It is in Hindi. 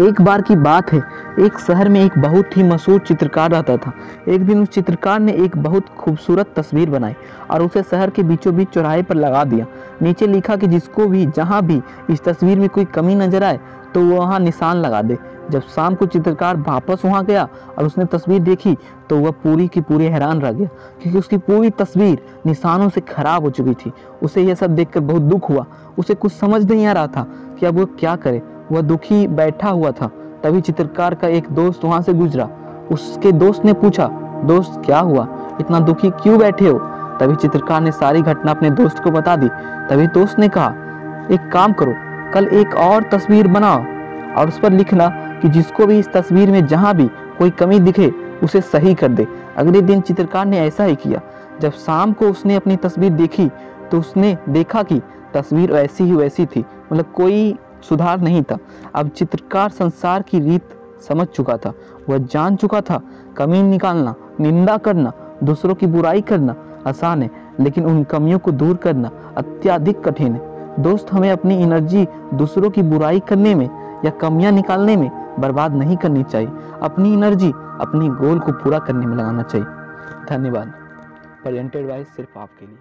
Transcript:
एक बार की बात है, एक शहर में एक बहुत ही मशहूर चित्रकार रहता था। एक दिन उस चित्रकार ने एक बहुत खूबसूरत तस्वीर बनाई और उसे शहर के बीचों बीच चौराहे पर लगा दिया। नीचे लिखा कि जिसको भी, जहाँ भी इस तस्वीर में कोई कमी नज़र आए तो वो वहाँ निशान लगा दे। जब शाम को चित्रकार वापस वहाँ गया और उसने तस्वीर देखी तो वह पूरी की पूरी हैरान रह गया, क्योंकि उसकी पूरी तस्वीर निशानों से खराब हो चुकी थी। उसे यह सब देखकर बहुत दुख हुआ। उसे कुछ समझ नहीं आ रहा था कि अब वो क्या करे। वह दुखी बैठा हुआ था। तभी चित्रकार का एक दोस्त वहाँ से गुजरा। उसके दोस्त ने पूछा, दोस्त, क्या हुआ? इतना दुखी क्यों बैठे हो? तभी चित्रकार ने सारी घटना अपने दोस्त को बता दी। तभी दोस्त ने कहा, एक काम करो, कल एक और तस्वीर बनाओ। और उस पर लिखना कि जिसको भी इस तस्वीर में जहाँ भी कोई कमी दिखे, उसे सही कर दे। अगले दिन चित्रकार ने ऐसा ही किया। जब शाम को उसने अपनी तस्वीर देखी तो उसने देखा कि तस्वीर वैसी ही वैसी थी। मतलब कोई सुधार नहीं था। अब चित्रकार संसार की रीत समझ चुका था। वह जान चुका था कमी निकालना, निंदा करना, दूसरों की बुराई करना आसान है, लेकिन उन कमियों को दूर करना अत्याधिक कठिन है। दोस्त हमें अपनी एनर्जी दूसरों की बुराई करने में या कमियाँ निकालने में बर्बाद नहीं करनी चाहिए। अपनी एनर्जी, अपनी गोल को पूरा करने में लगाना चाहिए। धन्यवाद। प्रेजेंटेड बाय सिर्फ़ आपके लिए।